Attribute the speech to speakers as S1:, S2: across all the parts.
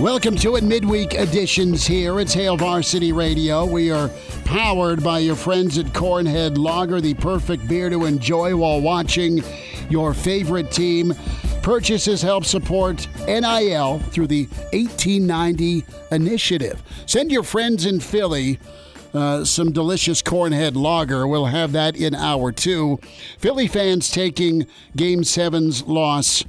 S1: Welcome to it, midweek editions here. It's Hail Varsity Radio. We are powered by your friends at Cornhead Lager, the perfect beer to enjoy while watching your favorite team. Purchases help support NIL through the 1890 initiative. Send your friends in Philly uh, some delicious Cornhead Lager. We'll have that in hour two. Philly fans taking Game 7's loss,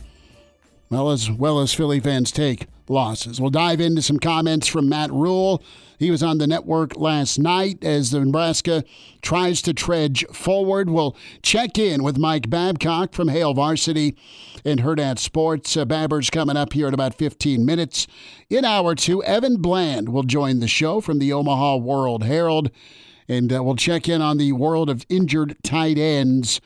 S1: well, as well as Philly fans take losses. We'll dive into some comments from Matt Rhule. He was on the network last night as the Nebraska tries to trudge forward. We'll check in with Mike Babcock from Hail Varsity and Hurrdat Sports. Uh, Babber's coming up here in about 15 minutes. In hour two, Evan Bland will join the show from the Omaha World Herald, and uh, we'll check in on the world of injured tight ends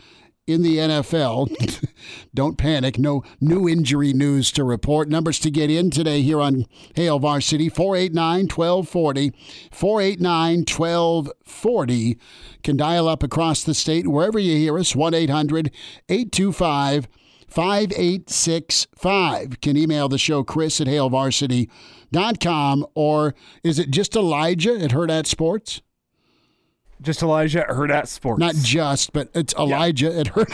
S1: in the NFL. Don't panic. No new injury news to report. Numbers to get in today here on Hail Varsity 489 1240. 489 1240. Can dial up across the state wherever you hear us 1 800 825 5865. Can email the show Chris at hailvarsity.com or is it just Elijah at Hurrdat Sports?
S2: Just Elijah at Hurrdat Sports.
S1: Not just, but it's Elijah yeah. at her.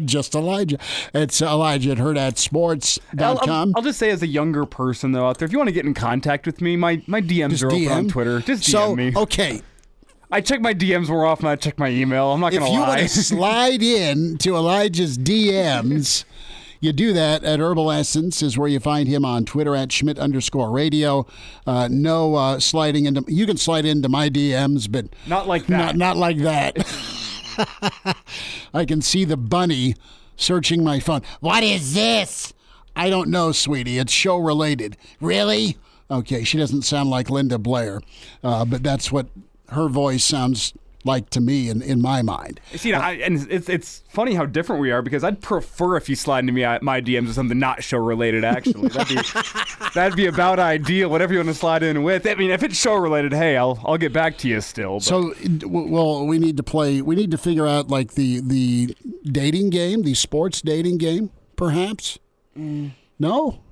S1: just Elijah. It's Elijah at hurrdatsports.com.
S2: I'll, I'll, I'll just say, as a younger person, though, out there, if you want to get in contact with me, my, my DMs just are DM. open on Twitter. Just DM
S1: so,
S2: me.
S1: Okay.
S2: I check my DMs more often than I check my email. I'm not going to lie.
S1: If you want to slide in to Elijah's DMs, you do that at Herbal Essence is where you find him on Twitter at Schmidt underscore radio. Uh, no uh, sliding into you can slide into my DMs, but
S2: not like that.
S1: Not, not like that. I can see the bunny searching my phone. What is this? I don't know, sweetie. It's show related. Really? Okay, she doesn't sound like Linda Blair, uh, but that's what her voice sounds like to me in, in my mind.
S2: See, uh, I, and it's it's funny how different we are because I'd prefer if you slide into me uh, my DMs with something not show related. Actually, that'd be that'd be about ideal. Whatever you want to slide in with. I mean, if it's show related, hey, I'll I'll get back to you still. But.
S1: So, well, we need to play. We need to figure out like the the dating game, the sports dating game, perhaps. Mm. No.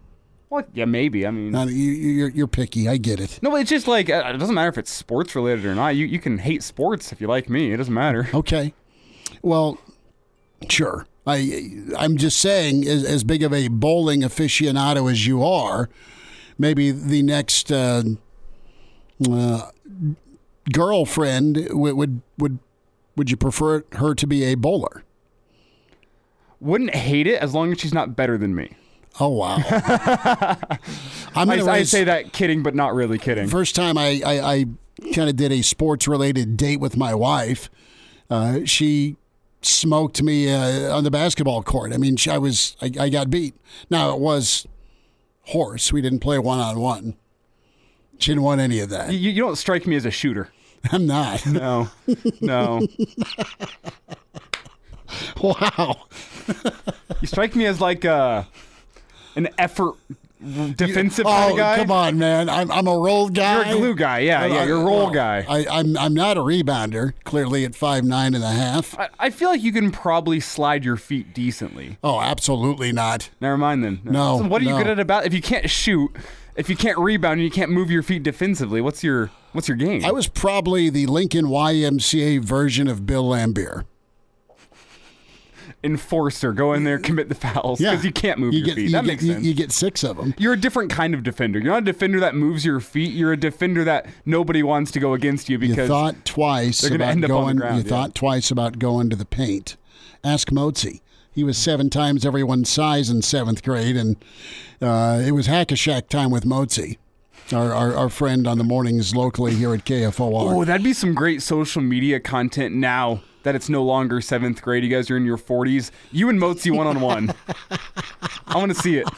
S2: Well, yeah, maybe. I mean,
S1: no, you, you're you're picky. I get it.
S2: No, but it's just like uh, it doesn't matter if it's sports related or not. You you can hate sports if you like me. It doesn't matter.
S1: Okay. Well, sure. I I'm just saying, as as big of a bowling aficionado as you are, maybe the next uh, uh, girlfriend would, would would would you prefer her to be a bowler?
S2: Wouldn't hate it as long as she's not better than me.
S1: Oh wow!
S2: I'm I, I say that kidding, but not really kidding.
S1: First time I I, I kind of did a sports related date with my wife. Uh, she smoked me uh, on the basketball court. I mean, I was I, I got beat. Now it was horse. We didn't play one on one. She didn't want any of that.
S2: You, you don't strike me as a shooter.
S1: I'm not.
S2: No, no.
S1: wow.
S2: you strike me as like a an effort defensive
S1: oh,
S2: guy.
S1: come on, man! I'm, I'm a roll guy.
S2: You're a glue guy, yeah, yeah. You're a roll guy.
S1: I, I'm I'm not a rebounder. Clearly, at five nine and a half.
S2: I, I feel like you can probably slide your feet decently.
S1: Oh, absolutely not.
S2: Never mind then.
S1: No.
S2: So what are
S1: no.
S2: you good at about? If you can't shoot, if you can't rebound, and you can't move your feet defensively, what's your what's your game?
S1: I was probably the Lincoln YMCA version of Bill Laimbeer.
S2: Enforcer. Go in there, commit the fouls because you can't move your
S1: get,
S2: feet.
S1: You
S2: That
S1: get,
S2: makes
S1: you,
S2: sense.
S1: You get six of them.
S2: You're a different kind of defender. You're not a defender that moves your feet. You're a defender that nobody wants to go against you because
S1: You thought twice
S2: they're
S1: about
S2: end up on the
S1: going.
S2: ground,
S1: you
S2: yeah.
S1: thought twice about going to the paint. Ask Motzi. He was seven times everyone's size in seventh grade, and uh, it was hack a Shaq time with Motzi, our, our our friend on the mornings locally here at KFOR.
S2: Oh, that'd be some great social media content now that it's no longer seventh grade. You guys are in your 40s. You and Motzi one on one. I want to see it.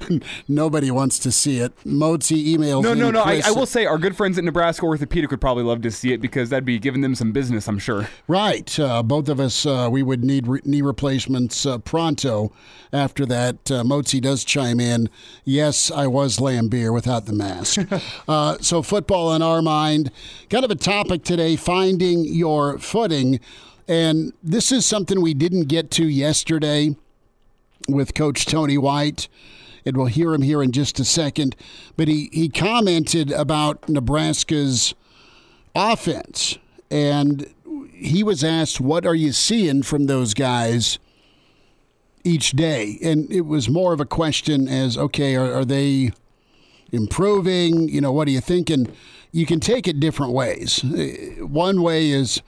S1: Nobody wants to see it. Motzi emails.
S2: No, no, no. I, I will say our good friends at Nebraska Orthopedic would probably love to see it because that'd be giving them some business, I'm sure.
S1: Right. Uh, both of us, uh, we would need re- knee replacements uh, pronto. After that, uh, Motzi does chime in. Yes, I was Laimbeer without the mask. uh, so, football in our mind. Kind of a topic today finding your footing. And this is something we didn't get to yesterday with Coach Tony White. And we'll hear him here in just a second. But he, he commented about Nebraska's offense. And he was asked, What are you seeing from those guys each day? And it was more of a question as, okay, are, are they improving? You know, what are you thinking? You can take it different ways. One way is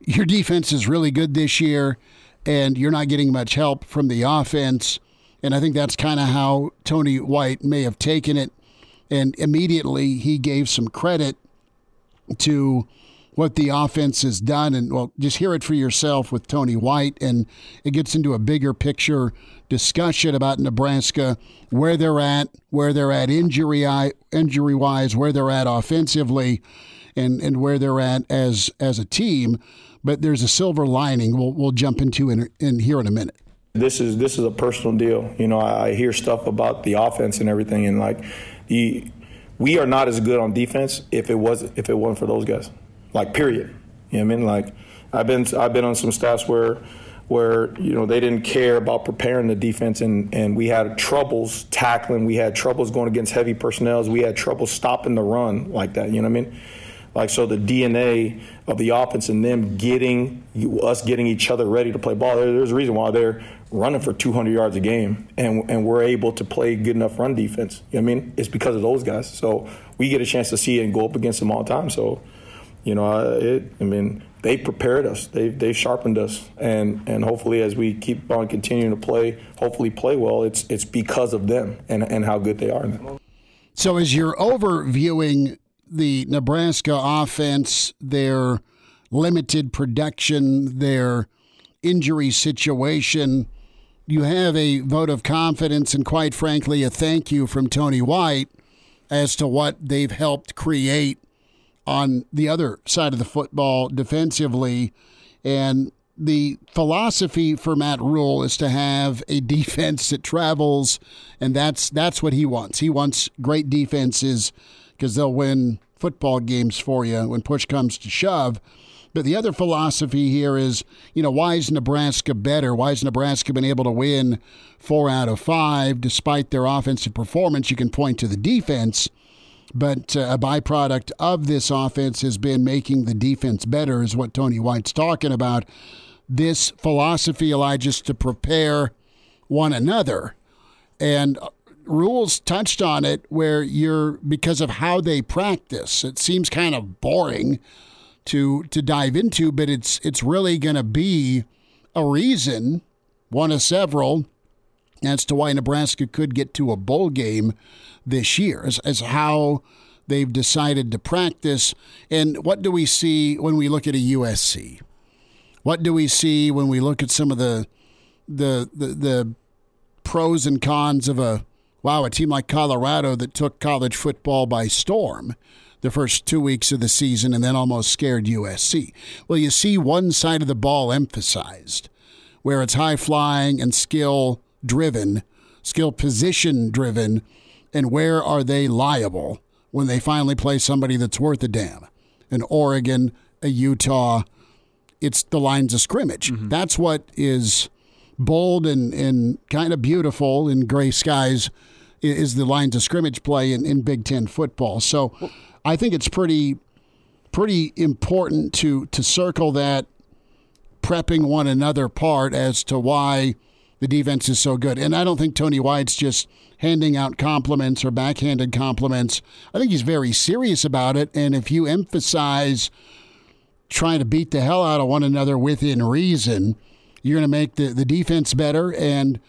S1: your defense is really good this year, and you're not getting much help from the offense. And I think that's kind of how Tony White may have taken it. And immediately he gave some credit to what the offense has done. And well, just hear it for yourself with Tony White. And it gets into a bigger picture discussion about Nebraska, where they're at, where they're at injury injury wise, where they're at offensively, and, and where they're at as as a team. But there's a silver lining we'll, we'll jump into in, in here in a minute.
S3: This is this is a personal deal. You know, I, I hear stuff about the offense and everything, and like, the, we are not as good on defense if it was if it wasn't for those guys. Like, period. You know what I mean? Like, I've been I've been on some staffs where where you know they didn't care about preparing the defense, and and we had troubles tackling. We had troubles going against heavy personnel, We had trouble stopping the run like that. You know what I mean? Like so, the DNA of the offense and them getting us getting each other ready to play ball. There's a reason why they're running for 200 yards a game, and and we're able to play good enough run defense. You know I mean? It's because of those guys. So we get a chance to see it and go up against them all the time. So, you know, uh, it. I mean, they prepared us. They they sharpened us, and and hopefully as we keep on continuing to play, hopefully play well. It's it's because of them and and how good they are.
S1: So as you're overviewing the Nebraska offense, their limited production, their injury situation, you have a vote of confidence and, quite frankly, a thank you from Tony White as to what they've helped create on the other side of the football defensively. And the philosophy for Matt Rhule is to have a defense that travels, and that's that's what he wants. He wants great defenses because they'll win football games for you when push comes to shove. But the other philosophy here is, you know, why is Nebraska better? Why has Nebraska been able to win four out of five despite their offensive performance? You can point to the defense, but uh, a byproduct of this offense has been making the defense better, is what Tony White's talking about. This philosophy, Elijah, is to prepare one another. And Rhule's touched on it where you're because of how they practice. It seems kind of boring to to dive into, but it's it's really going to be a reason, one of several, as to why Nebraska could get to a bowl game this year, as, as how they've decided to practice. And what do we see when we look at a USC? What do we see when we look at some of the the the, the pros and cons of a wow, a team like Colorado that took college football by storm the first two weeks of the season and then almost scared USC. Well, you see one side of the ball emphasized, where it's high flying and skill driven, skill position driven, and where are they liable when they finally play somebody that's worth a damn? An Oregon, a Utah, it's the lines of scrimmage. Mm-hmm. That's what is bold and, and kind of beautiful in gray skies is the lines of scrimmage play in, in Big Ten football. So I think it's pretty pretty important to to circle that prepping one another part as to why the defense is so good. And I don't think Tony White's just handing out compliments or backhanded compliments. I think he's very serious about it. And if you emphasize trying to beat the hell out of one another within reason, you're going to make the, the defense better. And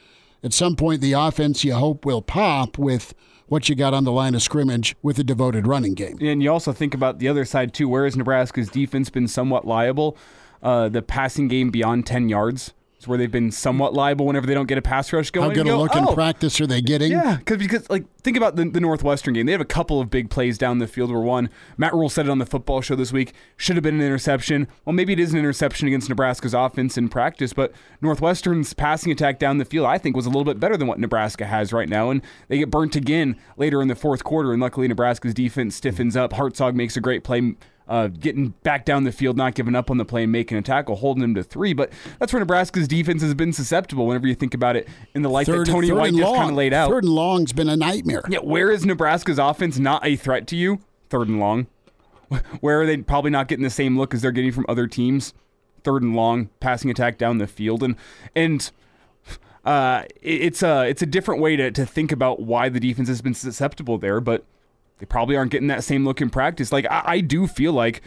S1: at some point, the offense, you hope, will pop with what you got on the line of scrimmage with a devoted running game.
S2: And you also think about the other side, too. Where has Nebraska's defense been somewhat liable? Uh, the passing game beyond 10 yards where they've been somewhat liable whenever they don't get a pass rush going.
S1: How good
S2: a
S1: look
S2: oh,
S1: in practice are they getting?
S2: Yeah, because because like think about the, the Northwestern game. They have a couple of big plays down the field. Where one, Matt Rhule said it on the football show this week, should have been an interception. Well, maybe it is an interception against Nebraska's offense in practice, but Northwestern's passing attack down the field, I think, was a little bit better than what Nebraska has right now, and they get burnt again later in the fourth quarter. And luckily, Nebraska's defense stiffens up. Hartzog makes a great play uh, getting back down the field, not giving up on the play, and making a tackle, holding them to three. But that's where Nebraska's defense has been susceptible whenever you think about it in the light
S1: third,
S2: that Tony White just kind of laid out.
S1: Third and long's been a nightmare.
S2: Yeah, where is Nebraska's offense not a threat to you? Third and long. Where are they probably not getting the same look as they're getting from other teams? Third and long, passing attack down the field, and and. Uh, it's a it's a different way to, to think about why the defense has been susceptible there, but they probably aren't getting that same look in practice. Like I, I do feel like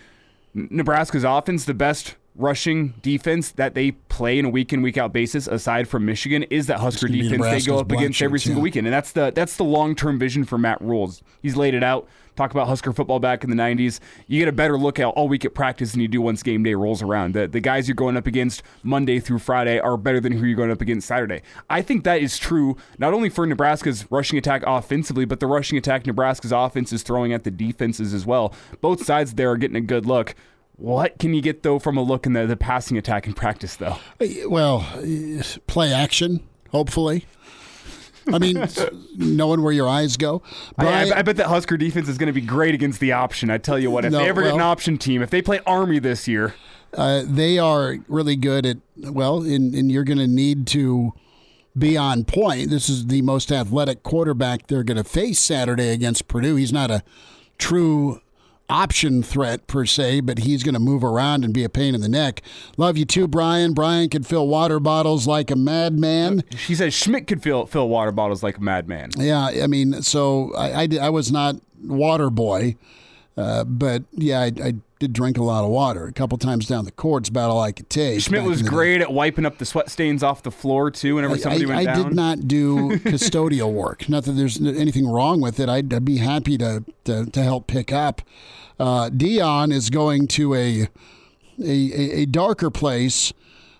S2: Nebraska's offense, the best rushing defense that they play in a week in week out basis aside from Michigan is that Husker defense they go up against every single yeah. weekend and that's the that's the long-term vision for Matt Rhule's. He's laid it out. Talk about Husker football back in the 90s. You get a better look at all week at practice than you do once game day rolls around. The the guys you're going up against Monday through Friday are better than who you're going up against Saturday. I think that is true not only for Nebraska's rushing attack offensively, but the rushing attack Nebraska's offense is throwing at the defenses as well. Both sides there are getting a good look. What can you get though from a look in the, the passing attack in practice though?
S1: Well, play action, hopefully. I mean, knowing where your eyes go.
S2: Brian, I, I, bet that Husker defense is going to be great against the option. I tell you what, if no, they ever well, get an option team, if they play Army this year,
S1: uh, they are really good at well, and, and you're going to need to be on point. This is the most athletic quarterback they're going to face Saturday against Purdue. He's not a true option threat per se, but he's going to move around and be a pain in the neck. Love you too, Brian. Brian could fill water bottles like a madman.
S2: She says Schmidt could fill fill water bottles like a madman.
S1: Yeah, I mean, so I, I, I was not water boy, uh, but yeah, I, I did drink a lot of water a couple times down the court. It's about all I could take.
S2: Schmidt was great day. at wiping up the sweat stains off the floor too. Whenever somebody
S1: I,
S2: went
S1: I
S2: down,
S1: I did not do custodial work. Not that there's anything wrong with it. I'd, I'd be happy to, to, to help pick up. Uh, Deion is going to a a, a darker place.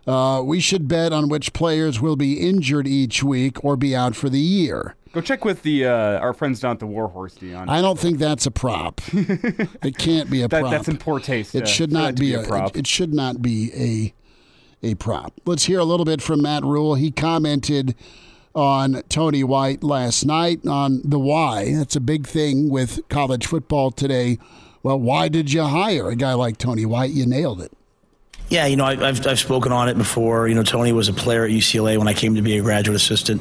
S1: Uh, we should bet on which players will be injured each week or be out for the year.
S2: Go check with the uh, our friends down at the Warhorse, Dion.
S1: I don't think that's a prop. it can't be a
S2: that,
S1: prop.
S2: That's in poor taste.
S1: It uh, should not be, be, a, a prop. It, it, should not be a a prop. Let's hear a little bit from Matt Rhule. He commented on Tony White last night on the why. That's a big thing with college football today well, why did you hire a guy like Tony White? You nailed it.
S4: Yeah, you know, I, have I've spoken on it before. You know, Tony was a player at UCLA when I came to be a graduate assistant.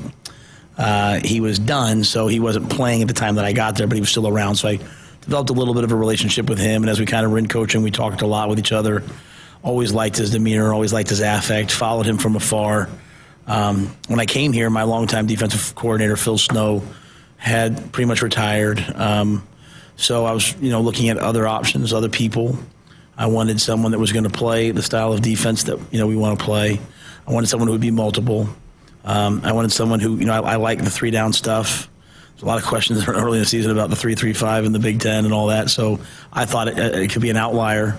S4: Uh, he was done, so he wasn't playing at the time that I got there, but he was still around. So I developed a little bit of a relationship with him, and as we kind of were in coaching, we talked a lot with each other. Always liked his demeanor, always liked his affect. Followed him from afar. Um, when I came here, my longtime defensive coordinator Phil Snow had pretty much retired. Um, so I was, you know, looking at other options, other people. I wanted someone that was going to play the style of defense that you know we want to play. I wanted someone who would be multiple. Um, I wanted someone who, you know, I, I like the three down stuff. There's a lot of questions early in the season about the three three five and the Big Ten and all that. So I thought it, it could be an outlier.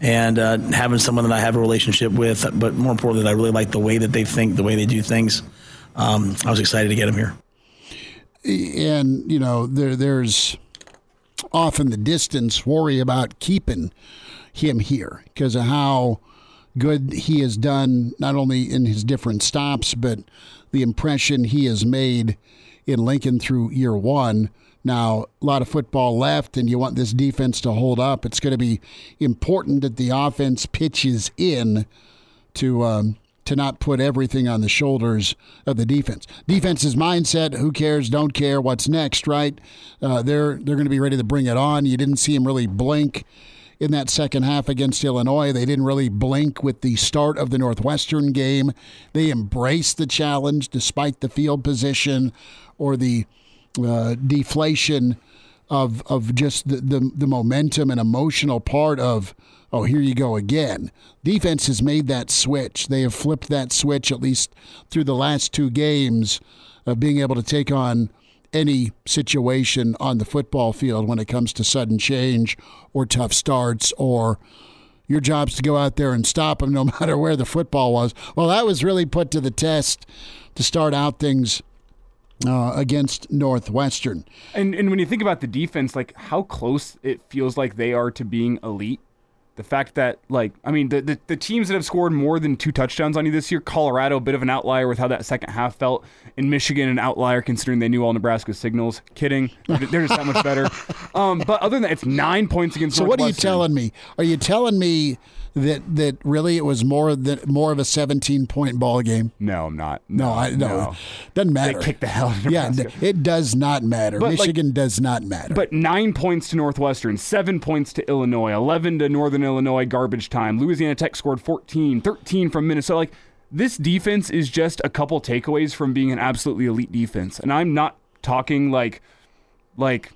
S4: And uh, having someone that I have a relationship with, but more importantly, that I really like the way that they think, the way they do things. Um, I was excited to get him here.
S1: And you know, there there's off in the distance worry about keeping him here because of how good he has done, not only in his different stops, but the impression he has made in Lincoln through year one. Now, a lot of football left, and you want this defense to hold up. It's going to be important that the offense pitches in to um, to not put everything on the shoulders of the defense. Defense's mindset: who cares? Don't care. What's next? Right? Uh, they're they're going to be ready to bring it on. You didn't see him really blink in that second half against Illinois. They didn't really blink with the start of the Northwestern game. They embraced the challenge despite the field position or the uh, deflation of of just the, the the momentum and emotional part of oh here you go again. Defense has made that switch. They have flipped that switch at least through the last two games of being able to take on any situation on the football field when it comes to sudden change or tough starts or your job's to go out there and stop them no matter where the football was. Well, that was really put to the test to start out things uh, against Northwestern.
S2: And and when you think about the defense, like how close it feels like they are to being elite. The fact that, like, I mean, the, the, the teams that have scored more than two touchdowns on you this year, Colorado, a bit of an outlier with how that second half felt. In Michigan, an outlier considering they knew all Nebraska's signals. Kidding. They're just that much better. Um, but other than that, it's nine points against
S1: So what are you telling me? Are you telling me that that really it was more than more of a 17 point ball game?
S2: No, I'm not.
S1: No,
S2: No,
S1: I no,
S2: no.
S1: doesn't matter.
S2: They kicked the hell out of
S1: Yeah,
S2: Nebraska.
S1: it does not matter.
S2: But, like-
S1: Michigan does not matter.
S2: But nine points to Northwestern, seven points to Illinois, 11 to Northern Illinois garbage time. Louisiana Tech scored 14, 13 from Minnesota. Like, this defense is just a couple takeaways from being an absolutely elite defense. And I'm not talking like, like,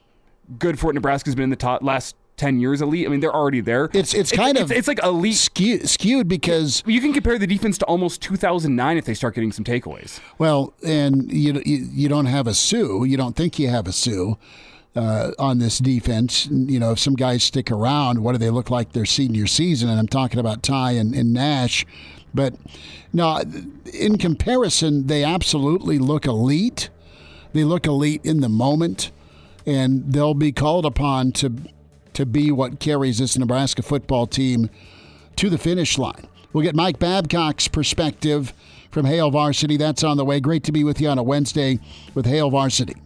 S2: good for Nebraska's been in the top last 10 years elite. I mean, they're already there.
S1: It's- it's kind of-
S2: It's, like elite.
S1: skewed, skewed because
S2: You can compare the defense to almost 2009 if they start getting some takeaways.
S1: Well, and you you, you don't have a Suh. You don't think you have a Suh uh, on this defense. You know, if some guys stick around, what do they look like their senior season? And I'm talking about Ty and, and Nash. But no, in comparison, they absolutely look elite. They look elite in the moment, and they'll be called upon to to be what carries this Nebraska football team to the finish line. We'll get Mike Babcock's perspective from Hail Varsity. That's on the way. Great to be with you on a Wednesday with Hail Varsity.